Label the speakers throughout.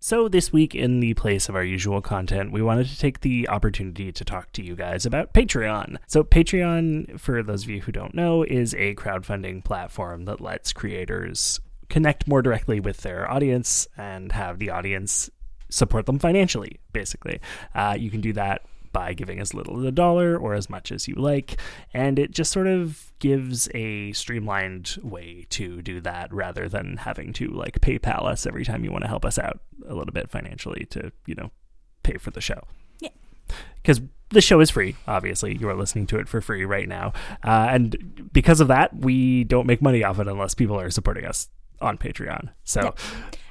Speaker 1: So, this week, in the place of our usual content, we wanted to take the opportunity to talk to you guys about Patreon. So, Patreon, for those of you who don't know, is a crowdfunding platform that lets creators connect more directly with their audience and have the audience support them financially, basically. Uh, you can do that by giving as little as a dollar or as much as you like. And it just sort of gives a streamlined way to do that rather than having to like PayPal us every time you want to help us out a little bit financially to, you know, pay for the show.
Speaker 2: Yeah.
Speaker 1: Because the show is free, obviously. You are listening to it for free right now. Uh, and because of that, we don't make money off it unless people are supporting us on Patreon. So.
Speaker 2: Yep.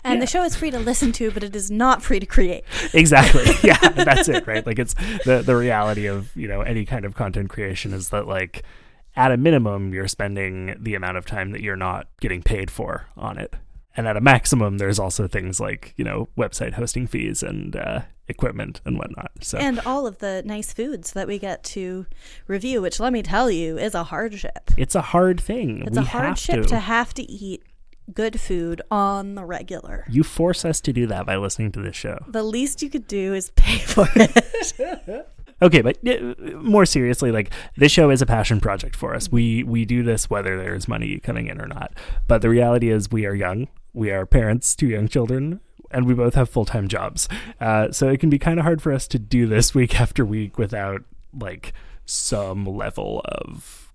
Speaker 2: And
Speaker 1: Yeah.
Speaker 2: the show is free to listen to, but it is not free to create.
Speaker 1: exactly yeah that's it right like it's the the reality of you know any kind of content creation is that like at a minimum you're spending the amount of time that you're not getting paid for on it and at a maximum there's also things like you know website hosting fees and uh, equipment and whatnot so
Speaker 2: And all of the nice foods that we get to review, which let me tell you is a hardship.
Speaker 1: it's a hard thing
Speaker 2: It's
Speaker 1: we
Speaker 2: a hardship
Speaker 1: to.
Speaker 2: to have to eat good food on the regular.
Speaker 1: you force us to do that by listening to this show
Speaker 2: The least you could do is pay for it.
Speaker 1: Okay, but more seriously, like this show is a passion project for us. We we do this whether there's money coming in or not. But the reality is, we are young. We are parents to young children, and we both have full time jobs. Uh, so it can be kind of hard for us to do this week after week without like some level of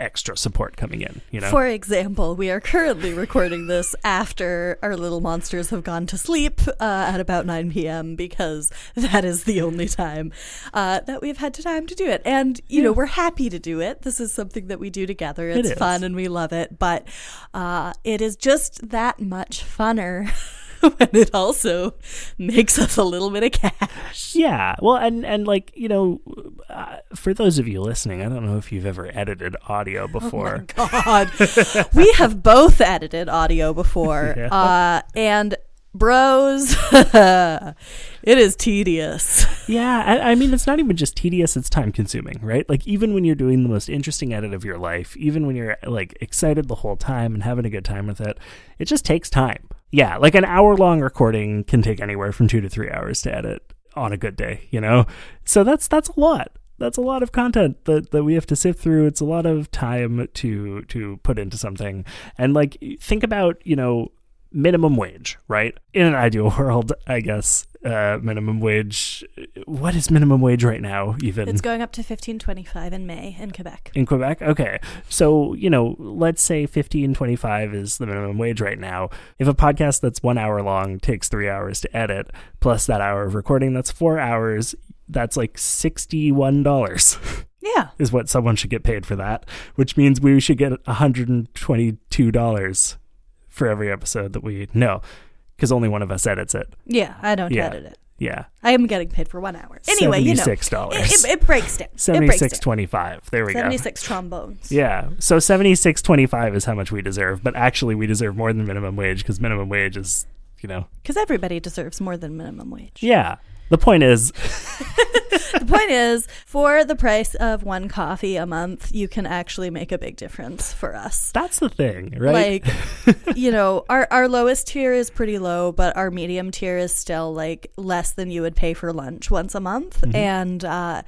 Speaker 1: extra support coming in. You know,
Speaker 2: For example, we are currently recording this after our little monsters have gone to sleep uh, at about 9 p.m. because that is the only time uh, that we've had time to do it. And, you know, we're happy to do it. This is something that we do together. It's
Speaker 1: is.
Speaker 2: fun and we love it. But uh, it is just that much funner. when it also makes us a little bit of cash.
Speaker 1: Yeah, well, and and like you know, uh, for those of you listening, I don't know if you've ever edited audio before.
Speaker 2: God, we have both edited audio before,
Speaker 1: Yeah.
Speaker 2: uh, and bros, it is tedious.
Speaker 1: Yeah, I, I mean, it's not even just tedious; it's time consuming, right? Like even when you're doing the most interesting edit of your life, even when you're like excited the whole time and having a good time with it, it just takes time. Yeah, like an hour long recording can take anywhere from two to three hours to edit on a good day, you know. So that's that's a lot. That's a lot of content that, that we have to sift through. It's a lot of time to to put into something. And like think about, you know, minimum wage, right? In an ideal world, I guess, uh, minimum wage. What is minimum wage right now? Even
Speaker 2: It's going up to fifteen twenty five in May in Quebec.
Speaker 1: in Quebec. Okay, so you know, let's say fifteen twenty five is the minimum wage right now. If a podcast that's one hour long takes three hours to edit, plus that hour of recording, that's four hours. That's like sixty one dollars.
Speaker 2: Yeah,
Speaker 1: is what someone should get paid for that, which means we should get $122 for every episode that we know because only one of us edits it.
Speaker 2: yeah. I don't
Speaker 1: Yeah.
Speaker 2: edit it.
Speaker 1: Yeah.
Speaker 2: I am getting paid for one hour. Anyway, you know,
Speaker 1: $76.
Speaker 2: it, it, it breaks down. It breaks down.
Speaker 1: twenty-five. There we
Speaker 2: Seventy
Speaker 1: go.
Speaker 2: 76 trombones.
Speaker 1: Yeah. So seventy-six twenty-five is how much we deserve, but actually we deserve more than minimum wage because minimum wage is, you know.
Speaker 2: Because everybody deserves more than minimum wage.
Speaker 1: Yeah. The point is,
Speaker 2: the point is, for the price of one coffee a month, you can actually make a big difference for us.
Speaker 1: that's the thing, right?
Speaker 2: Like, you know, our our lowest tier is pretty low, but our medium tier is still like less than you would pay for lunch once a month,
Speaker 1: Mm-hmm.
Speaker 2: and uh,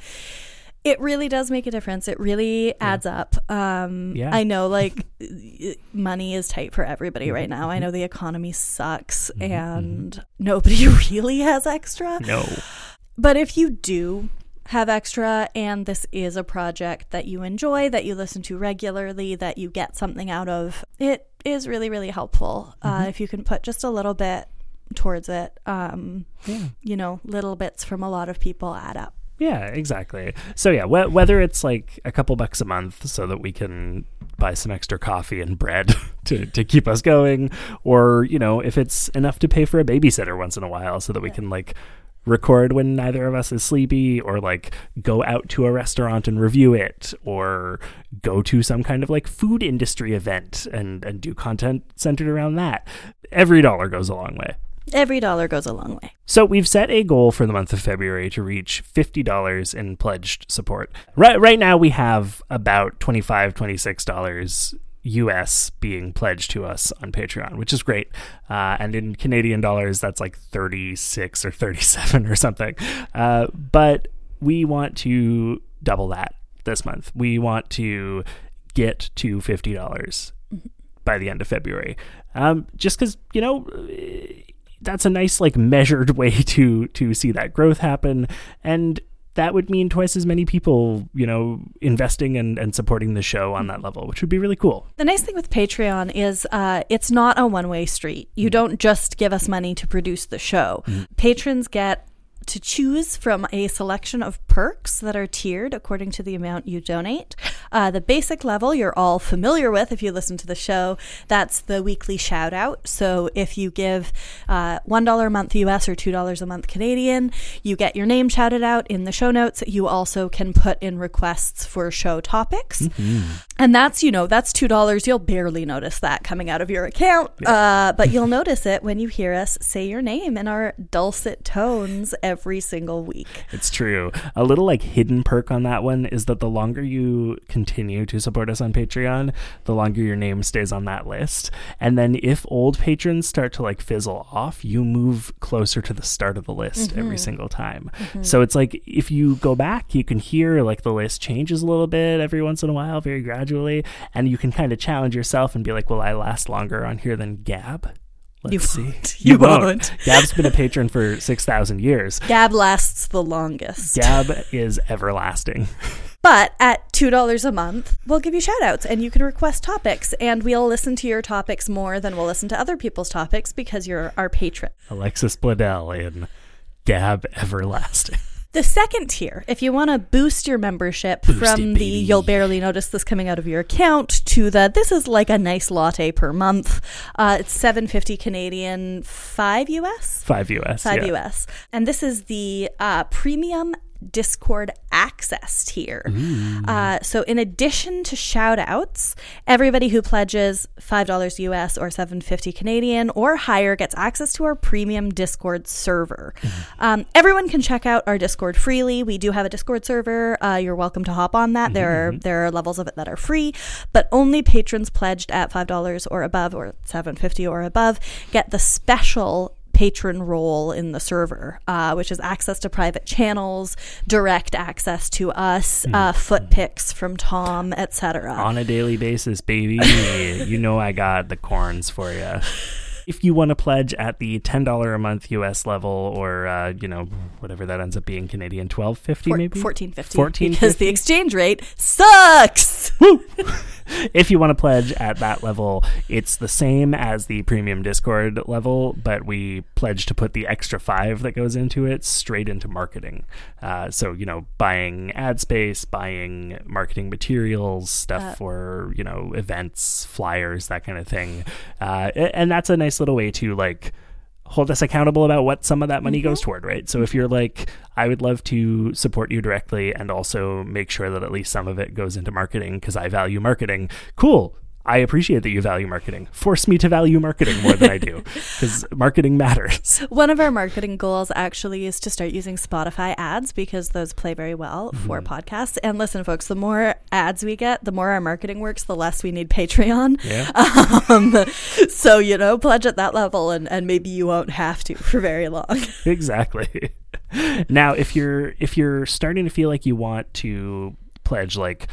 Speaker 2: it really does make a difference. It really adds up. Um,
Speaker 1: Yeah.
Speaker 2: I know, like, money is tight for everybody
Speaker 1: Mm-hmm.
Speaker 2: right now. I know the economy sucks, and nobody really has extra.
Speaker 1: no.
Speaker 2: But if you do have extra and this is a project that you enjoy, that you listen to regularly, that you get something out of, it is really, really helpful. Uh, if you can put just a little bit towards it, um,
Speaker 1: Yeah.
Speaker 2: you know, little bits from a lot of people add up.
Speaker 1: Yeah, exactly. So yeah, wh- whether it's like a couple bucks a month so that we can buy some extra coffee and bread to, to keep us going, or you know, if it's enough to pay for a babysitter once in a while so that we can like record when neither of us is sleepy or like go out to a restaurant and review it or go to some kind of like food industry event and and do content centered around that. Every dollar goes a long way
Speaker 2: Every dollar goes a long way.
Speaker 1: so we've set a goal for the month of February to reach $50 in pledged support. Right right now we have about $25 $26 US being pledged to us on Patreon, which is great. Uh, and in Canadian dollars that's like 36 or 37 or something. Uh, but we want to double that this month. We want to get to $50 by the end of February. Um, just because, you know, that's a nice like measured way to to see that growth happen and that would mean twice as many people you know investing and, and supporting the show on that level which would be really cool
Speaker 2: The nice thing with Patreon is uh, it's not a one way street. You don't just give us money to produce the show. Patrons get to choose from a selection of perks that are tiered according to the amount you donate. Uh, the basic level you're all familiar with if you listen to the show. That's the weekly shout out. So if you give uh, $1 a month US or $2 a month Canadian, you get your name shouted out in the show notes. You also can put in requests for show topics. And that's, you know, that's $2. You'll barely notice that coming out of your account. Uh, but you'll notice it when you hear us say your name in our dulcet tones every single week.
Speaker 1: it's true. A little like hidden perk on that one is that the longer you continue to support us on patreon the longer your name stays on that list. And then if old patrons start to like fizzle off you move closer to the start of the list every mm-hmm. single time. Mm-hmm. So it's like if you go back you can hear like the list changes a little bit every once in a while very gradually and you can kind of challenge yourself and be like will i last longer on here than gab Let's
Speaker 2: You
Speaker 1: see.
Speaker 2: won't. You won't.
Speaker 1: Gab's been a patron for 6,000 years.
Speaker 2: Gab lasts the longest.
Speaker 1: Gab is everlasting.
Speaker 2: But at $2 a month, we'll give you shout outs and you can request topics. And we'll listen to your topics more than we'll listen to other people's topics because you're our patron.
Speaker 1: Alexis Bledel in Gab Everlasting.
Speaker 2: The second tier, if you want to boost your membership
Speaker 1: Boost
Speaker 2: from
Speaker 1: it,
Speaker 2: the you'll barely notice this coming out of your account to the this is like a nice latte per month, uh, it's seven fifty Canadian, five US,
Speaker 1: 5 US.
Speaker 2: five
Speaker 1: yeah.
Speaker 2: US, and this is the uh, premium Discord access tier. Uh, so, in addition to shout outs, everybody who pledges $5 US or 750 Canadian or higher gets access to our premium Discord server. Um, everyone can check out our Discord freely. We do have a Discord server. Uh, you're welcome to hop on that. There, are, there are levels of it that are free, but only patrons pledged at $5 or above or 750 or above get the special patron role in the server, uh, which is access to private channels, direct access to us, uh, foot pics from Tom, etc.
Speaker 1: On a daily basis, baby. you know I got the corns for you. If you want to pledge at the $10 a month US level or, uh, you know, whatever that ends up being Canadian, 1250 maybe?
Speaker 2: Fourteen fifty.
Speaker 1: 14.50?
Speaker 2: because the exchange rate sucks.
Speaker 1: If you want to pledge at that level, it's the same as the premium Discord level, but we pledge to put the extra five that goes into it straight into marketing. Uh, so, you know, buying ad space, buying marketing materials, stuff for, you know, events, flyers, that kind of thing. Uh, and that's a nice little way to like hold us accountable about what some of that money goes mm-hmm. toward, right? So if you're like, I would love to support you directly and also make sure that at least some of it goes into marketing because I value marketing, cool. I appreciate that you value marketing. Force me to value marketing more than I do because marketing matters.
Speaker 2: One of our marketing goals actually is to start using Spotify ads because those play very well for podcasts. And listen, folks, the more ads we get, the more our marketing works, the less we need Patreon.
Speaker 1: Yeah.
Speaker 2: Um, so, you know, pledge at that level and, and maybe you won't have to for very long.
Speaker 1: exactly. now, if you're if you're starting to feel like you want to pledge like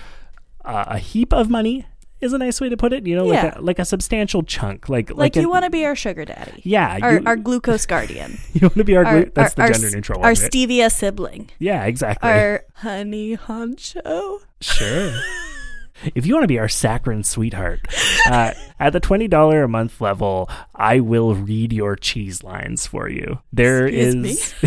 Speaker 1: uh, a heap of money is a nice way to put it, you know,
Speaker 2: Yeah.
Speaker 1: like a, like a substantial chunk, like
Speaker 2: Like,
Speaker 1: an-
Speaker 2: you want to be our sugar daddy.
Speaker 1: Yeah,
Speaker 2: Our,
Speaker 1: you-
Speaker 2: our glucose guardian.
Speaker 1: You want to be our,
Speaker 2: our,
Speaker 1: glu- that's
Speaker 2: our-
Speaker 1: the gender neutral
Speaker 2: Our
Speaker 1: one. right?
Speaker 2: stevia sibling.
Speaker 1: yeah, exactly.
Speaker 2: Our honey honcho.
Speaker 1: Sure. If you want to be our saccharine sweetheart, uh, at the twenty dollar a month level, I will read your cheese lines for you. There
Speaker 2: Excuse
Speaker 1: is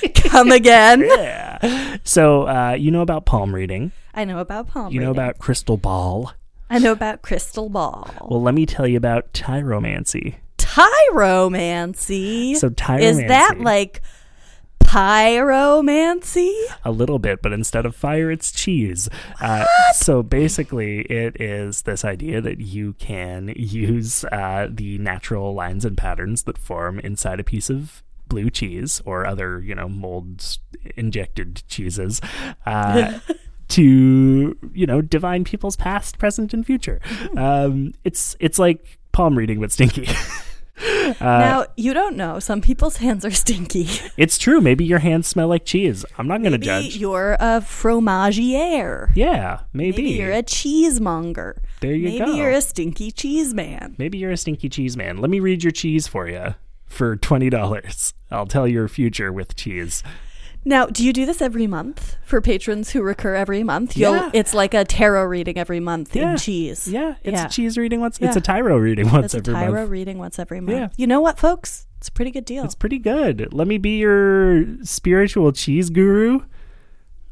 Speaker 2: me? Come again.
Speaker 1: yeah. So uh, you know about palm reading.
Speaker 2: I know about palm
Speaker 1: You know about crystal ball.
Speaker 2: I know about crystal ball.
Speaker 1: Well, let me tell you about tyromancy.
Speaker 2: Tyromancy.
Speaker 1: So tyromancy.
Speaker 2: Is that like pyromancy?
Speaker 1: a little bit, but instead of fire, it's cheese. Uh, so basically, it is this idea that you can use uh, the natural lines and patterns that form inside a piece of blue cheese or other, you know, mold injected cheeses. Uh, to you know divine people's past present and future um it's it's like palm reading but stinky Uh,
Speaker 2: now, you don't know. Some people's hands are stinky.
Speaker 1: it's true maybe your hands smell like cheese i'm not gonna judge
Speaker 2: you're a fromagier.
Speaker 1: yeah maybe,
Speaker 2: Maybe you're a cheesemonger.
Speaker 1: there you
Speaker 2: Maybe
Speaker 1: go Maybe
Speaker 2: you're a stinky cheese man.
Speaker 1: Maybe you're a stinky cheese man. Let me read your cheese for you for $20. I'll tell your future with cheese.
Speaker 2: Now, do you do this every month for patrons who recur every month? You'll,
Speaker 1: Yeah.
Speaker 2: It's like a tarot reading every month
Speaker 1: Yeah.
Speaker 2: in cheese.
Speaker 1: Yeah, it's
Speaker 2: Yeah.
Speaker 1: a cheese reading once. It's
Speaker 2: Yeah.
Speaker 1: a tyro reading once
Speaker 2: It's
Speaker 1: every month.
Speaker 2: It's a tarot
Speaker 1: month.
Speaker 2: reading once every month.
Speaker 1: Yeah.
Speaker 2: You know what, folks? It's a pretty good deal.
Speaker 1: It's pretty good. Let me be your spiritual cheese guru.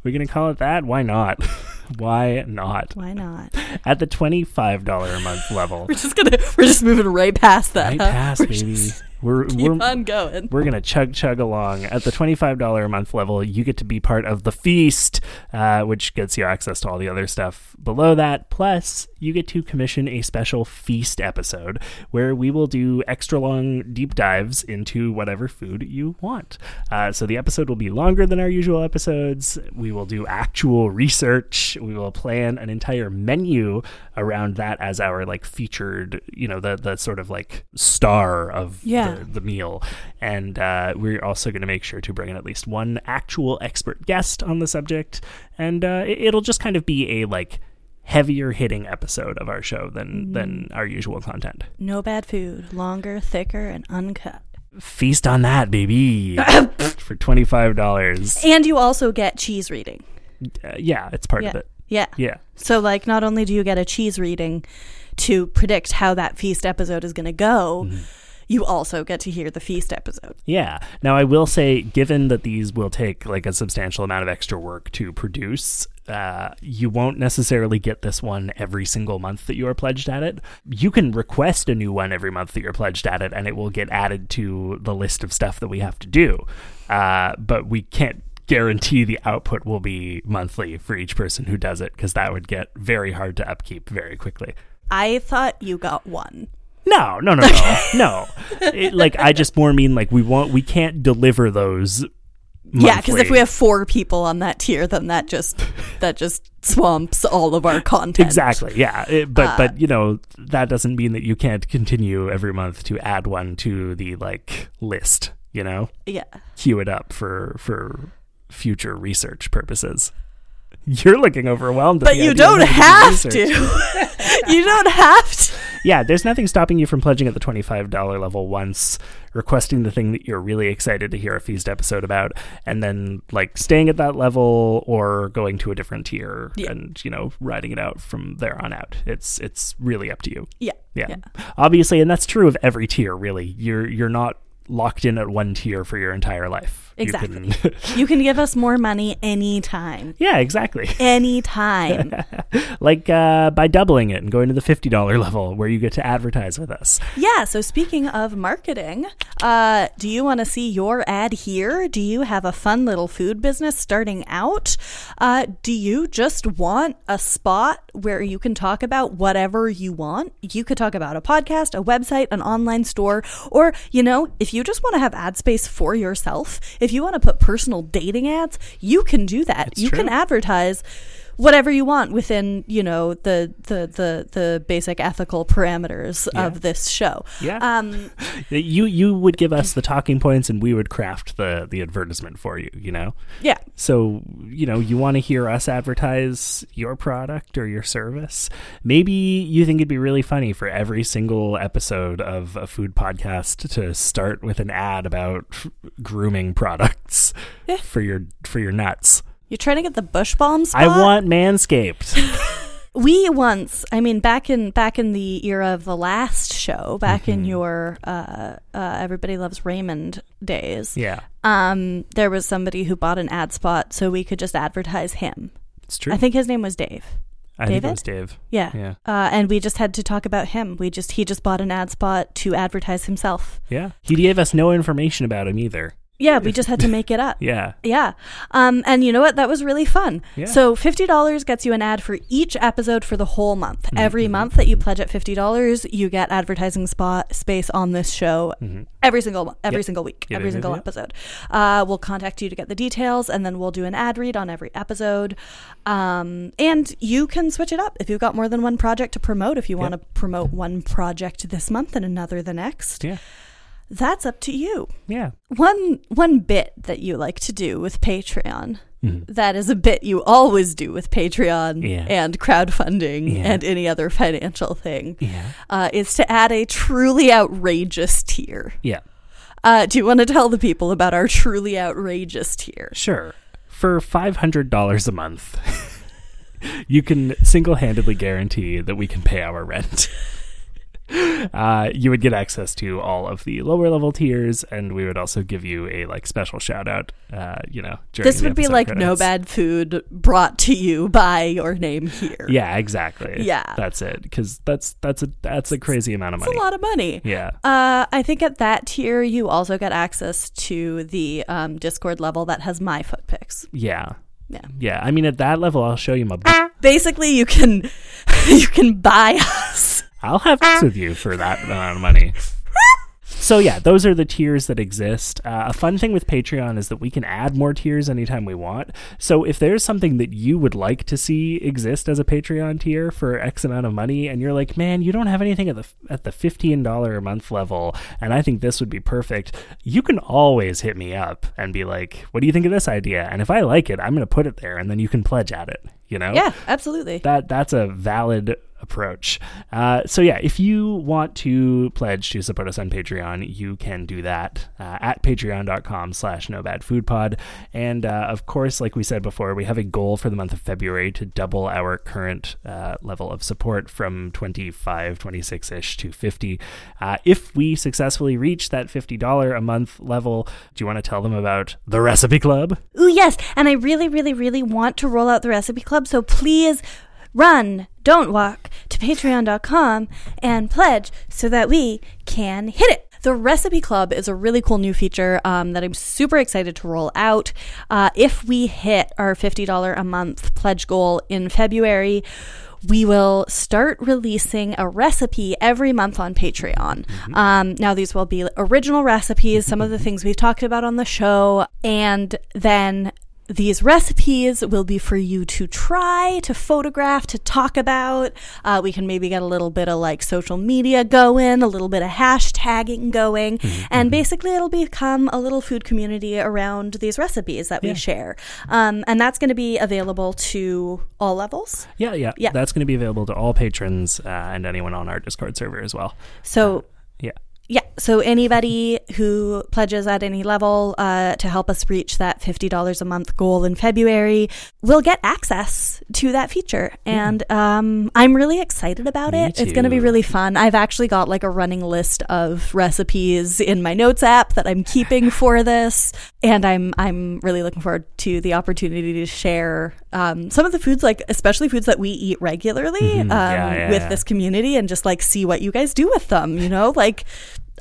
Speaker 1: We're going to call it that? Why not? Why not?
Speaker 2: Why not?
Speaker 1: At the $25 a month level.
Speaker 2: We're just gonna we're just moving right past that.
Speaker 1: Right
Speaker 2: huh?
Speaker 1: past,
Speaker 2: We're
Speaker 1: baby. We're,
Speaker 2: Keep
Speaker 1: we're,
Speaker 2: on going.
Speaker 1: we're gonna chug chug along at the $25 a month level you get to be part of the feast uh, which gets you access to all the other stuff below that plus you get to commission a special feast episode where we will do extra long deep dives into whatever food you want uh, so the episode will be longer than our usual episodes we will do actual research we will plan an entire menu around that as our like featured you know the the sort of like star of
Speaker 2: Yeah.
Speaker 1: the, the meal. And uh, we're also going to make sure to bring in at least one actual expert guest on the subject. And uh, it- it'll just kind of be a like heavier hitting episode of our show than than our usual content.
Speaker 2: No bad food. Longer, thicker, and uncut.
Speaker 1: Feast on that, baby, for twenty five dollars.
Speaker 2: And you also get cheese reading.
Speaker 1: Uh, yeah, it's part of it.
Speaker 2: Yeah.
Speaker 1: Yeah.
Speaker 2: So like not only do you get a cheese reading to predict how that feast episode is going to go,
Speaker 1: Mm-hmm.
Speaker 2: you also get to hear the feast episode.
Speaker 1: Yeah. Now, I will say, given that these will take like a substantial amount of extra work to produce, uh, you won't necessarily get this one every single month that you are pledged at it. You can request a new one every month that you're pledged at it, and it will get added to the list of stuff that we have to do. Uh, but we can't guarantee the output will be monthly for each person who does it because that would get very hard to upkeep very quickly.
Speaker 2: I thought you got one.
Speaker 1: No, no, no, no, no. It, like I just more mean like we want we can't deliver those.
Speaker 2: Yeah, because if we have four people on that tier, then that just that just swamps all of our content.
Speaker 1: exactly, yeah. It- but
Speaker 2: Uh,
Speaker 1: but you know that doesn't mean that you can't continue every month to add one to the like list. You know,
Speaker 2: Yeah.
Speaker 1: queue it up for for future research purposes. You're looking overwhelmed,
Speaker 2: But you don't have to. you don't have to.
Speaker 1: yeah, there's nothing stopping you from pledging at the $25 level once, requesting the thing that you're really excited to hear a feast episode about, and then like staying at that level or going to a different tier
Speaker 2: Yeah.
Speaker 1: and, you know, riding it out from there on out. It's it's really up to you.
Speaker 2: Yeah.
Speaker 1: Yeah.
Speaker 2: Yeah.
Speaker 1: Obviously, and that's true of every tier, really. You're you're not locked in at one tier for your entire life. You
Speaker 2: Exactly.
Speaker 1: can-
Speaker 2: You can give us more money anytime.
Speaker 1: yeah, exactly.
Speaker 2: Anytime.
Speaker 1: like uh, by doubling it and going to the $50 level where you get to advertise with us.
Speaker 2: yeah, so speaking of marketing, uh, do you want to see your ad here? Do you have a fun little food business starting out? Uh, do you just want a spot where you can talk about whatever you want? You could talk about a podcast, a website, an online store, or, you know, if you just want to have ad space for yourself, if you want to put personal dating ads, you can do that.
Speaker 1: It's
Speaker 2: you
Speaker 1: true.
Speaker 2: can advertise whatever you want within you know the the the, the basic ethical parameters
Speaker 1: Yeah.
Speaker 2: of this show
Speaker 1: Yeah.
Speaker 2: um
Speaker 1: you you would give us the talking points and we would craft the the advertisement for you you know
Speaker 2: yeah
Speaker 1: so you know you want to hear us advertise your product or your service maybe you think it'd be really funny for every single episode of a food podcast to start with an ad about grooming products
Speaker 2: Yeah.
Speaker 1: for your for your nuts
Speaker 2: you're trying to get the bush bomb spot
Speaker 1: i want manscaped
Speaker 2: we once, I mean, back in back in the era of the last show, back in
Speaker 1: Mhm.
Speaker 2: your uh, uh, Everybody Loves Raymond days,
Speaker 1: Yeah,
Speaker 2: um, there was somebody who bought an ad spot so we could just advertise him.
Speaker 1: it's true.
Speaker 2: I think his name was Dave.
Speaker 1: I think it was Dave.
Speaker 2: Yeah.
Speaker 1: Yeah,
Speaker 2: Uh, and we just had to talk about him. We just he just bought an ad spot to advertise himself.
Speaker 1: yeah. He gave us no information about him either.
Speaker 2: Yeah, we just had to make it up.
Speaker 1: Yeah,
Speaker 2: Yeah. Um, and you know what? That was really fun.
Speaker 1: Yeah.
Speaker 2: So $50 gets you an ad for each episode for the whole month. Every month that you pledge at $50, you get advertising spot space on this show
Speaker 1: Mhm.
Speaker 2: every single every
Speaker 1: Yep.
Speaker 2: single week,
Speaker 1: Yep,
Speaker 2: every
Speaker 1: yep,
Speaker 2: single
Speaker 1: yep.
Speaker 2: episode. Uh, we'll contact you to get the details, and then we'll do an ad read on every episode. Um, and you can switch it up if you've got more than one project to promote. If you want to promote one project this month and another the next,
Speaker 1: yeah,
Speaker 2: that's up to you.
Speaker 1: yeah.
Speaker 2: One one bit that you like to do with Patreon.
Speaker 1: Mhm.
Speaker 2: That is a bit you always do with Patreon
Speaker 1: Yeah.
Speaker 2: and crowdfunding
Speaker 1: Yeah.
Speaker 2: and any other financial thing.
Speaker 1: Yeah.
Speaker 2: Uh, is to add a truly outrageous tier.
Speaker 1: Yeah.
Speaker 2: Uh, do you want to tell the people about our truly outrageous tier?
Speaker 1: Sure. For $500 a month, you can single handedly guarantee that we can pay our rent. Uh, you would get access to all of the lower level tiers, and we would also give you a like special shout out. Uh, you know, during
Speaker 2: This would be like no bad food brought to you by your name here.
Speaker 1: Yeah, exactly.
Speaker 2: Yeah.
Speaker 1: that's it. Because that's that's a that's a crazy amount of
Speaker 2: It's
Speaker 1: money.
Speaker 2: a lot of money.
Speaker 1: Yeah,
Speaker 2: Uh, I think at that tier, you also get access to the um, Discord level that has my foot pics.
Speaker 1: yeah,
Speaker 2: Yeah.
Speaker 1: yeah. I mean, at that level, I'll show you my.
Speaker 2: Basically, you can you can buy us.
Speaker 1: I'll have sex with you for that amount of money. So yeah, those are the tiers that exist. Uh, a fun thing with Patreon is that we can add more tiers anytime we want. So if there's something that you would like to see exist as a Patreon tier for X amount of money, and you're like, man, you don't have anything at the at the fifteen dollar a month level, and I think this would be perfect, you can always hit me up and be like, what do you think of this idea? And if I like it, I'm going to put it there, and then you can pledge at it. You know?
Speaker 2: Yeah, absolutely.
Speaker 1: that that's a valid approach. Uh, so yeah, if you want to pledge to support us on Patreon, you can do that uh, at patreon.com slash nobadfoodpod. And uh, of course, like we said before, we have a goal for the month of February to double our current uh, level of support from 25, 26-ish to 50. Uh, if we successfully reach that $50 a month level, do you want to tell them about the Recipe Club?
Speaker 2: Ooh, yes. And I really, really, really want to roll out the recipe club. So please run, don't walk to patreon.com and pledge so that we can hit it. The Recipe Club is a really cool new feature um, that I'm super excited to roll out. Uh, if we hit our $50 a month pledge goal in February, we will start releasing a recipe every month on Patreon. Um, now, these will be original recipes, some of the things we've talked about on the show, and then these recipes will be for you to try, to photograph, to talk about. Uh, we can maybe get a little bit of like social media going, a little bit of hashtagging going, and basically it'll become a little food community around these recipes that we
Speaker 1: Yeah.
Speaker 2: share. Um, and that's going to be available to all levels.
Speaker 1: Yeah, yeah.
Speaker 2: Yeah.
Speaker 1: That's going to be available to all patrons uh, and anyone on our Discord server as well.
Speaker 2: So
Speaker 1: Yeah.
Speaker 2: Yeah. So anybody who pledges at any level uh, to help us reach that $50 a month goal in February will get access to that feature. And um, I'm really excited about
Speaker 1: Me
Speaker 2: it. It's going to be really fun. I've actually got like a running list of recipes in my notes app that I'm keeping for this. And I'm, I'm really looking forward to the opportunity to share um, some of the foods, like especially foods that we eat regularly
Speaker 1: Mhm.
Speaker 2: um,
Speaker 1: Yeah, yeah,
Speaker 2: with this community and just like see what you guys do with them, you know? Like,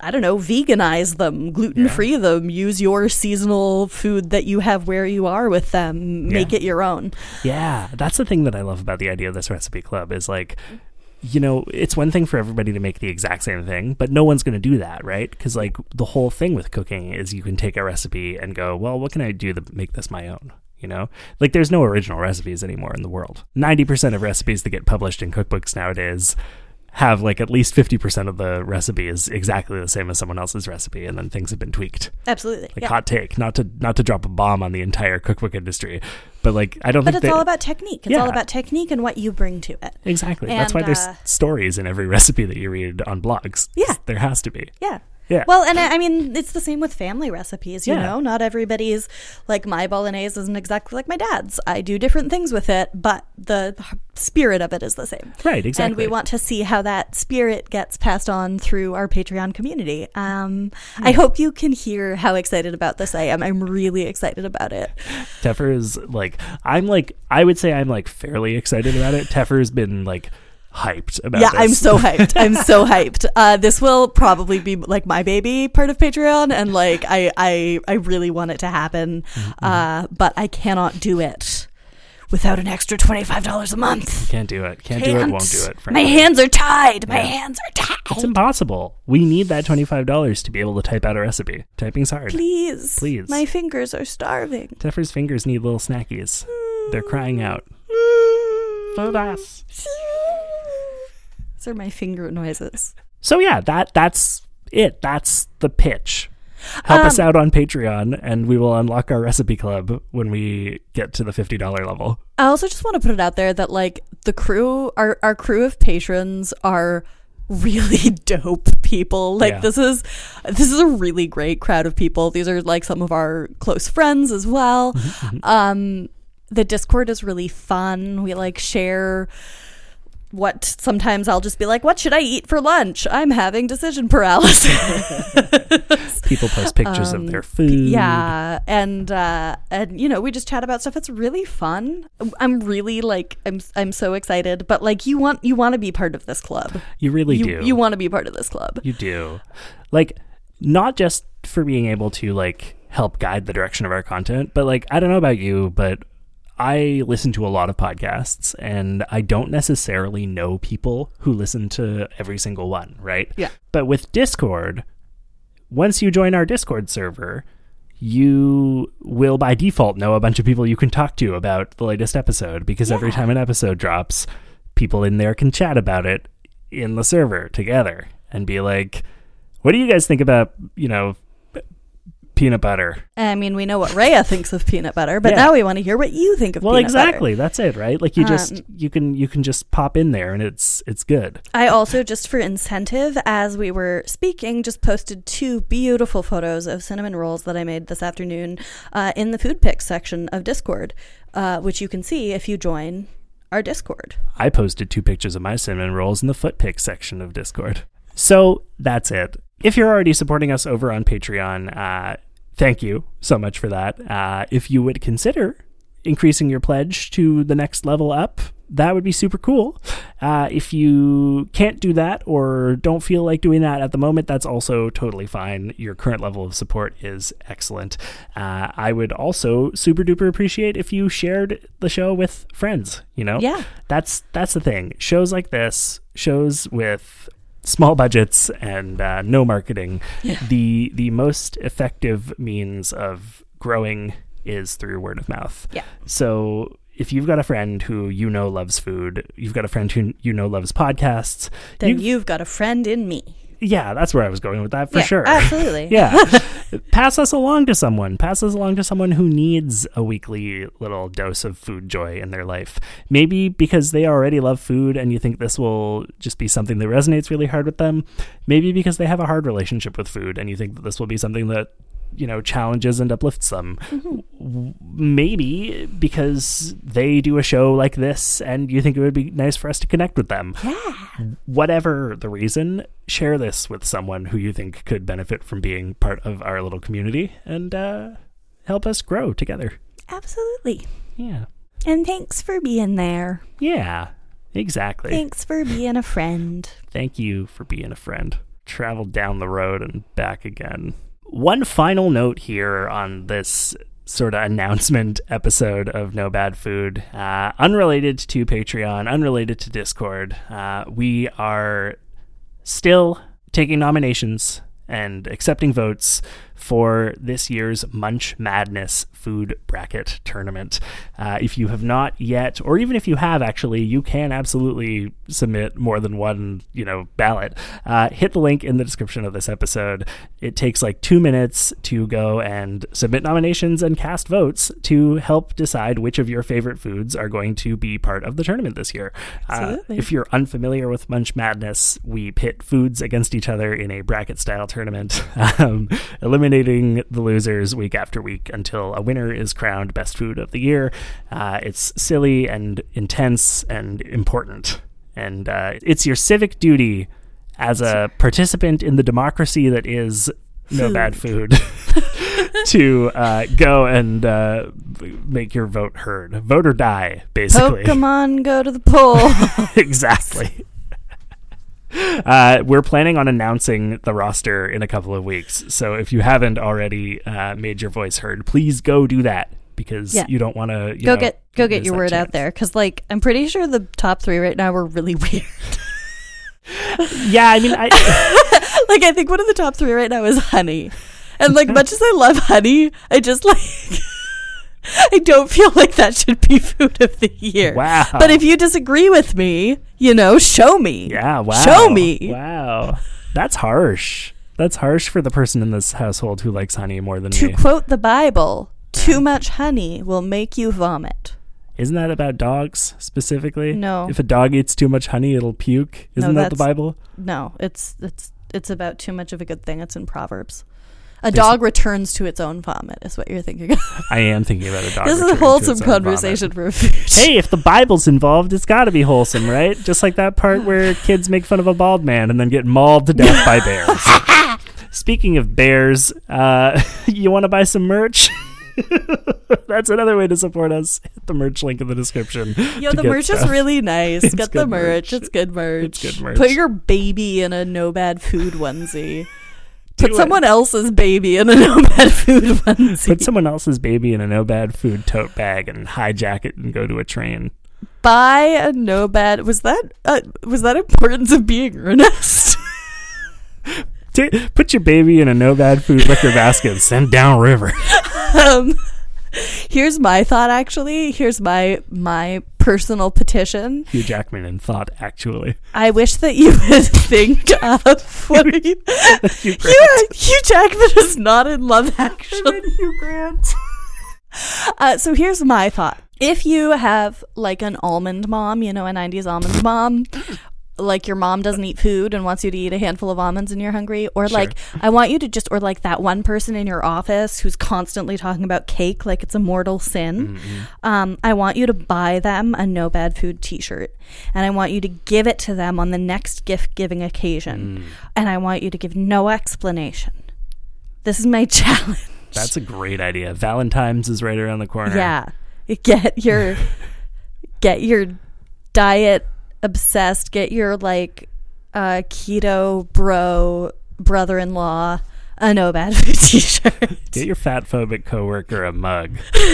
Speaker 2: I don't know, veganize them, gluten free them, use your seasonal food that you have where you are with them, make
Speaker 1: Yeah.
Speaker 2: it your own.
Speaker 1: Yeah, that's the thing that I love about the idea of this recipe club is like, you know, it's one thing for everybody to make the exact same thing, but no one's going to do that, right? Because like the whole thing with cooking is you can take a recipe and go, well, what can I do to make this my own? You know, like there's no original recipes anymore in the world. Ninety percent of recipes that get published in cookbooks nowadays have like at least 50% of the recipe is exactly the same as someone else's recipe and then things have been tweaked
Speaker 2: Absolutely.
Speaker 1: like
Speaker 2: yeah.
Speaker 1: hot take not to not to drop a bomb on the entire cookbook industry but like i don't
Speaker 2: But
Speaker 1: think
Speaker 2: it's
Speaker 1: that,
Speaker 2: all about technique. It's all about technique and what you bring to it.
Speaker 1: exactly that's why
Speaker 2: and,
Speaker 1: there's
Speaker 2: uh,
Speaker 1: stories in every recipe that you read on blogs
Speaker 2: Yeah.
Speaker 1: there has to be
Speaker 2: Yeah.
Speaker 1: Yeah.
Speaker 2: Well, and I I mean, it's the same with family recipes, you
Speaker 1: Yeah.
Speaker 2: know? Not everybody's like my bolognese isn't exactly like my dad's. I do different things with it, but the spirit of it is the same.
Speaker 1: Right, exactly.
Speaker 2: And we want to see how that spirit gets passed on through our Patreon community. Um,
Speaker 1: Hmm.
Speaker 2: I hope you can hear how excited about this I am. I'm really excited about it.
Speaker 1: Teffer is like I'm like I would say I'm like fairly excited about it. Teffer's been like hyped about
Speaker 2: yeah,
Speaker 1: this.
Speaker 2: I'm so hyped. I'm so hyped. Uh, this will probably be like my baby part of Patreon, and like I, I, I really want it to happen,
Speaker 1: Mm-hmm.
Speaker 2: uh, but I cannot do it without an extra twenty five dollars a month.
Speaker 1: Can't do it. Can't, do it. Won't do it.
Speaker 2: My hands are tied. My
Speaker 1: Yeah.
Speaker 2: hands are tied.
Speaker 1: It's impossible. We need that twenty five dollars to be able to type out a recipe. Typing's hard.
Speaker 2: Please,
Speaker 1: Please.
Speaker 2: My fingers are starving.
Speaker 1: Teffer's fingers need little snackies. They're crying out. Sodas.
Speaker 2: These are my finger noises.
Speaker 1: So yeah, that that's it. That's the pitch. Help us
Speaker 2: Um,
Speaker 1: out on Patreon, and we will unlock our recipe club when we get to the fifty dollar level.
Speaker 2: I also just want to put it out there that like the crew, our our crew of patrons are really dope people. Like
Speaker 1: Yeah.
Speaker 2: this is this is a really great crowd of people. These are like some of our close friends as well. Um the Discord is really fun. We like share what sometimes I'll just be like, what should I eat for lunch? I'm having decision paralysis.
Speaker 1: People post pictures
Speaker 2: Um,
Speaker 1: of their food.
Speaker 2: Yeah, and uh, and you know we just chat about stuff. It's really fun. I'm really like I'm I'm so excited. But like you want you want to be part of this club.
Speaker 1: you really
Speaker 2: you
Speaker 1: do.
Speaker 2: you want to be part of this club.
Speaker 1: You do. Like, not just for being able to, like, help guide the direction of our content, but, like, I don't know about you, but I listen to a lot of podcasts and I don't necessarily know people who listen to every single one, right?
Speaker 2: Yeah.
Speaker 1: But with Discord, once you join our Discord server, you will by default know a bunch of people you can talk to about the latest episode because every time an episode drops, people in there can chat about it in the server together and be like, what do you guys think about, you know, peanut butter?
Speaker 2: I mean, we know what Rhea thinks of peanut butter, but
Speaker 1: Yeah.
Speaker 2: now we want to hear what you think of
Speaker 1: Well,
Speaker 2: peanut butter.
Speaker 1: Well, exactly. That's it, right? Like you just
Speaker 2: Um,
Speaker 1: you can you can just pop in there and it's it's good.
Speaker 2: I also, just for incentive, as we were speaking, just posted two beautiful photos of cinnamon rolls that I made this afternoon uh, in the food pics section of Discord, uh, which you can see if you join our Discord.
Speaker 1: I posted two pictures of my cinnamon rolls in the foot pick section of Discord. So that's it. If you're already supporting us over on Patreon, uh, thank you so much for that. Uh, if you would consider increasing your pledge to the next level up, that would be super cool. Uh, if you can't do that or don't feel like doing that at the moment, that's also totally fine. Your current level of support is excellent. Uh, I would also super duper appreciate if you shared the show with friends. You know,
Speaker 2: Yeah.
Speaker 1: that's that's the thing. Shows like this, shows with small budgets and uh, no marketing, the the most effective means of growing is through word of mouth.
Speaker 2: Yeah.
Speaker 1: So if you've got a friend who you know loves food, you've got a friend who you know loves podcasts,
Speaker 2: Then
Speaker 1: you-
Speaker 2: you've got a friend in me.
Speaker 1: Yeah, that's where I was going with that for
Speaker 2: Yeah,
Speaker 1: sure.
Speaker 2: Absolutely.
Speaker 1: yeah. Pass us along to someone. Pass us along to someone who needs a weekly little dose of food joy in their life. Maybe because they already love food and you think this will just be something that resonates really hard with them. Maybe because they have a hard relationship with food and you think that this will be something that you know challenges and uplifts them W- maybe because they do a show like this and you think it would be nice for us to connect with them
Speaker 2: Yeah.
Speaker 1: whatever the reason, share this with someone who you think could benefit from being part of our little community and uh, help us grow together.
Speaker 2: Absolutely.
Speaker 1: Yeah.
Speaker 2: And thanks for being there.
Speaker 1: Yeah, exactly.
Speaker 2: Thanks for being a friend.
Speaker 1: Thank you for being a friend. Travel down the road and back again. One final note here on this sort of announcement episode of No Bad Food, uh, unrelated to Patreon, unrelated to Discord. Uh, we are still taking nominations and accepting votes for this year's Munch Madness food bracket tournament. Uh, if you have not yet, or even if you have actually, you can absolutely submit more than one, you know, ballot. Uh, hit the link in the description of this episode. It takes like two minutes to go and submit nominations and cast votes to help decide which of your favorite foods are going to be part of the tournament this year. Uh, if you're unfamiliar with Munch Madness, we pit foods against each other in a bracket style tournament, um, eliminating the losers week after week until a winner is crowned best food of the year. Uh, it's silly and intense and important. And uh, it's your civic duty as a participant in the democracy that is no
Speaker 2: Food.
Speaker 1: bad food to uh, go and uh, make your vote heard. Vote or die, basically.
Speaker 2: Pokemon go to the poll.
Speaker 1: exactly. Uh, we're planning on announcing the roster in a couple of weeks. So if you haven't already uh, made your voice heard, please go do that because
Speaker 2: Yeah.
Speaker 1: you don't want to
Speaker 2: go get go get your word out there because like I'm pretty sure the top three right now were really weird.
Speaker 1: Yeah, I mean, I,
Speaker 2: like I think one of the top three right now is honey, and like much as I love honey, I just like I don't feel like that should be food of the year.
Speaker 1: wow.
Speaker 2: But if you disagree with me, you know, show me.
Speaker 1: yeah, wow,
Speaker 2: Show me.
Speaker 1: Wow, that's harsh. That's harsh for the person in this household who likes honey more than
Speaker 2: To
Speaker 1: me.
Speaker 2: To quote the Bible, too much honey will make you vomit.
Speaker 1: Isn't that about dogs specifically?
Speaker 2: No.
Speaker 1: If a dog eats too much honey, it'll puke. Isn't that the Bible?
Speaker 2: No, it's it's it's about too much of a good thing. It's in Proverbs. A dog returns to its own vomit, is what you're thinking. of.
Speaker 1: I am thinking about a dog.
Speaker 2: this is a wholesome conversation for a food.
Speaker 1: hey, if the Bible's involved, it's got to be wholesome, right? Just like that part where kids make fun of a bald man and then get mauled to death by bears. Speaking of bears, uh, you want to buy some merch? That's another way to support us. Hit the merch link in the description.
Speaker 2: Yo, the merch is really nice.
Speaker 1: It's
Speaker 2: Get the merch.
Speaker 1: merch.
Speaker 2: It's good merch.
Speaker 1: It's good merch.
Speaker 2: Put your baby in a no bad food onesie. Put
Speaker 1: it.
Speaker 2: someone else's baby in a no bad food onesie.
Speaker 1: Put someone else's baby in a no bad food tote bag and hijack it and go to a train.
Speaker 2: Buy a no bad. Was that uh, was that importance of being earnest?
Speaker 1: Put your baby in a no bad food liquor basket and send down river.
Speaker 2: um, here's my thought. Actually, here's my my personal petition.
Speaker 1: Hugh Jackman in thought, actually.
Speaker 2: I wish that you would think of what are you,
Speaker 1: Hugh
Speaker 2: Hugh, Hugh Jackman is not in Love Actually.
Speaker 1: Hugh Grant.
Speaker 2: Uh, so here's my thought. If you have like an almond mom, you know, a 90s almond mom, like your mom doesn't eat food and wants you to eat a handful of almonds and you're hungry, or
Speaker 1: Sure.
Speaker 2: like I want you to just, or like that one person in your office who's constantly talking about cake like it's a mortal sin, um, I want you to buy them a no bad food t shirt and I want you to give it to them on the next gift giving occasion. And I want you to give no explanation. This is my challenge.
Speaker 1: That's a great idea. Valentine's is right around the corner.
Speaker 2: Yeah. Get your get your diet obsessed, get your like uh keto bro brother-in-law a no bad food t-shirt.
Speaker 1: Get your fat phobic coworker a mug.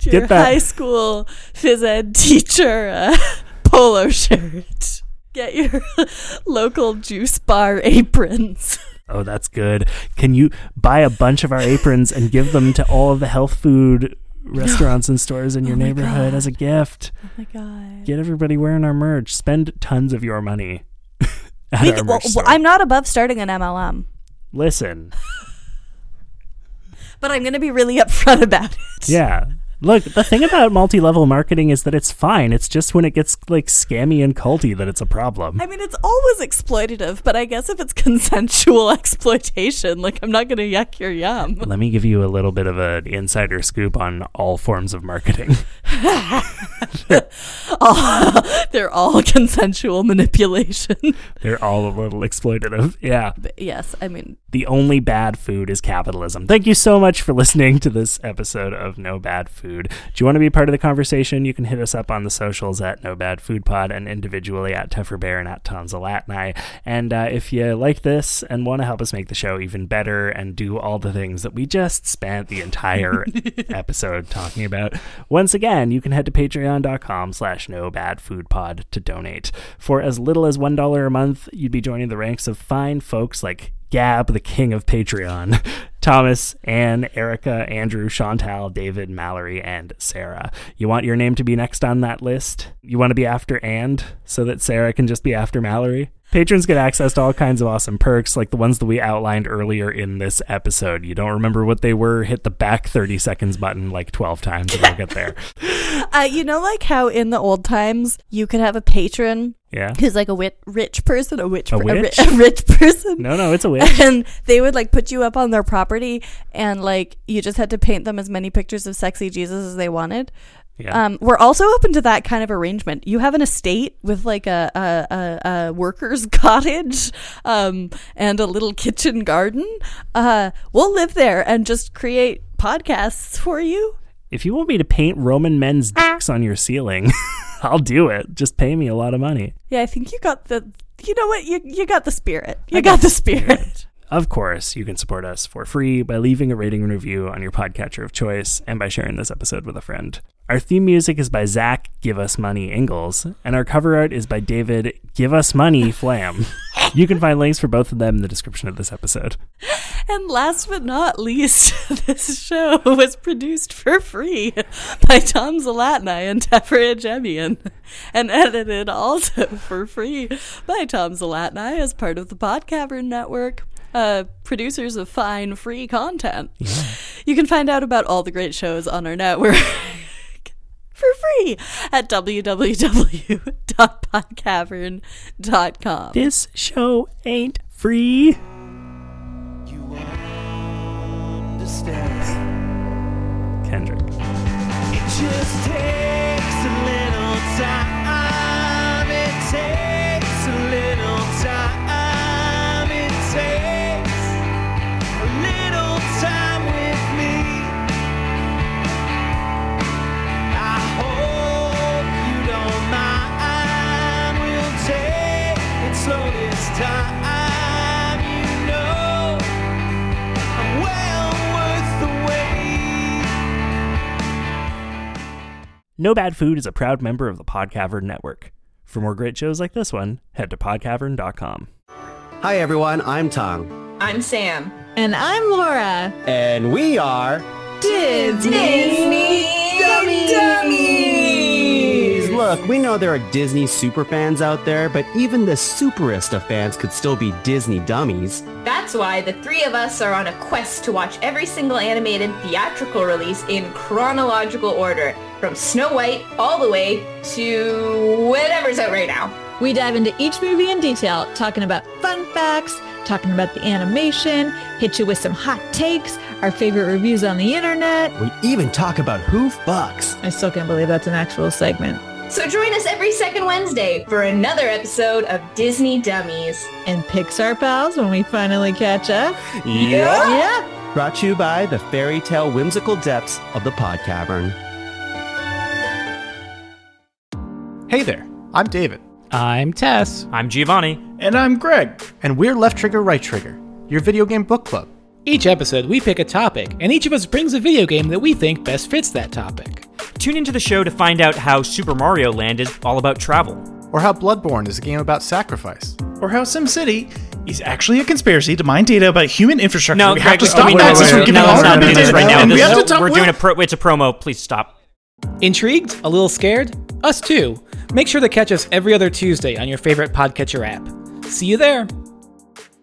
Speaker 2: Your
Speaker 1: Get that-
Speaker 2: high school phys ed teacher a polo shirt. Get your local juice bar aprons.
Speaker 1: Oh, that's good. Can you buy a bunch of our aprons and give them to all of the health food restaurants and stores in oh your
Speaker 2: Oh
Speaker 1: neighborhood
Speaker 2: God.
Speaker 1: as a gift?
Speaker 2: Oh my god.
Speaker 1: Get everybody wearing our merch. Spend tons of your money. at
Speaker 2: We-
Speaker 1: our
Speaker 2: well,
Speaker 1: merch.
Speaker 2: I'm not above starting an MLM,
Speaker 1: Listen,
Speaker 2: but I'm going to be really upfront about it.
Speaker 1: yeah. Look, the thing about multi-level marketing is that it's fine. It's just when it gets like scammy and culty that it's a problem.
Speaker 2: I mean, it's always exploitative, but I guess if it's consensual exploitation, like I'm not going to yuck your yum.
Speaker 1: Let me give you a little bit of an insider scoop on all forms of marketing.
Speaker 2: All- they're all consensual manipulation.
Speaker 1: They're all a little exploitative. Yeah.
Speaker 2: But yes, I mean,
Speaker 1: The only bad food is capitalism. Thank you so much for listening to this episode of No Bad Food. Do you want to be part of the conversation? You can hit us up on the socials at No Bad Food Pod and individually at Tougher Bear and at Tons of Latini. And uh, if you like this and want to help us make the show even better and do all the things that we just spent the entire episode talking about, once again, you can head to patreon.com slash no bad food pod to donate. For as little as $1 a month, you'd be joining the ranks of fine folks like Gab, the king of Patreon, Thomas, Anne, Erica, Andrew, Chantal, David, Mallory, and Sarah. You want your name to be next on that list? You want to be after and so that Sarah can just be after Mallory? Patrons get access to all kinds of awesome perks, like the ones that we outlined earlier in this episode. You don't remember what they were? Hit the back 30 seconds button like 12 times and we'll get there.
Speaker 2: Uh, you know, like how in the old times you could have a patron
Speaker 1: Yeah?
Speaker 2: who's like a wit- rich person, a witch,
Speaker 1: A
Speaker 2: per- ri-
Speaker 1: witch?
Speaker 2: a rich person.
Speaker 1: No, no, it's a witch.
Speaker 2: And they would like put you up on their property, and like you just had to paint them as many pictures of sexy Jesus as they wanted.
Speaker 1: Yeah.
Speaker 2: Um, we're also open to that kind of arrangement. You have an estate with like a a, a, a worker's cottage, um, and a little kitchen garden. Uh, we'll live there and just create podcasts for you.
Speaker 1: If you want me to paint Roman men's dicks on your ceiling, I'll do it. Just pay me a lot of money.
Speaker 2: Yeah, I think you got the. You know what? You you got the spirit. You got the spirit.
Speaker 1: Of course, you can support us for free by leaving a rating and review on your podcatcher of choice and by sharing this episode with a friend. Our theme music is by Zach Give Us Money Ingalls, and our cover art is by David Give Us Money Flam. you can find links for both of them in the description of this episode.
Speaker 2: And last but not least, this show was produced for free by Tom Zalatni and Deborah Jemian, and edited also for free by Tom Zalatni as part of the Podcavern Network. Uh, producers of fine free content. You can find out about all the great shows on our network for free at www.podcavern.com.
Speaker 1: This show ain't free.
Speaker 3: You understand.
Speaker 1: Kendrick. No Bad Food is a proud member of the Podcavern Network. For more great shows like this one, head to podcavern.com.
Speaker 4: Hi everyone, I'm Tong,
Speaker 5: I'm Sam.
Speaker 6: And I'm Laura.
Speaker 4: and we are
Speaker 5: Disney Dummies.
Speaker 4: Look, we know there are Disney super fans out there, but even the superest of fans could still be Disney dummies.
Speaker 5: That's why the three of us are on a quest to watch every single animated theatrical release in chronological order, from Snow White all the way to whatever's out right now.
Speaker 6: We dive into each movie in detail, talking about fun facts, talking about the animation, hit you with some hot takes, our favorite reviews on the internet.
Speaker 4: We even talk about who fucks.
Speaker 6: I still can't believe that's an actual segment.
Speaker 5: So join us every second Wednesday for another episode of Disney Dummies.
Speaker 6: And Pixar pals when we finally catch up.
Speaker 4: Yeah.
Speaker 6: Yeah.
Speaker 4: Brought to you by the fairy tale whimsical depths of the Pod Cavern.
Speaker 7: Hey there, I'm David.
Speaker 8: I'm Tess.
Speaker 9: I'm Giovanni.
Speaker 7: And I'm Greg. And we're Left Trigger, Right Trigger, your video game book club.
Speaker 8: Each episode, we pick a topic, and each of us brings a video game that we think best fits that topic.
Speaker 9: Tune into the show to find out how Super Mario Land is all about travel.
Speaker 7: Or how Bloodborne is a game about sacrifice. Or how SimCity is actually a conspiracy to mine data about human infrastructure.
Speaker 9: No,
Speaker 7: we
Speaker 9: Greg,
Speaker 7: have to stop
Speaker 9: oh,
Speaker 7: wait,
Speaker 9: wait, wait,
Speaker 7: from giving
Speaker 9: no,
Speaker 7: all
Speaker 9: not
Speaker 7: doing
Speaker 9: this right now.
Speaker 7: We have to talk.
Speaker 9: We're doing a pro. It's a promo. Please stop.
Speaker 8: Intrigued? A little scared? Us too. Make sure to catch us every other Tuesday on your favorite podcatcher app. See you there.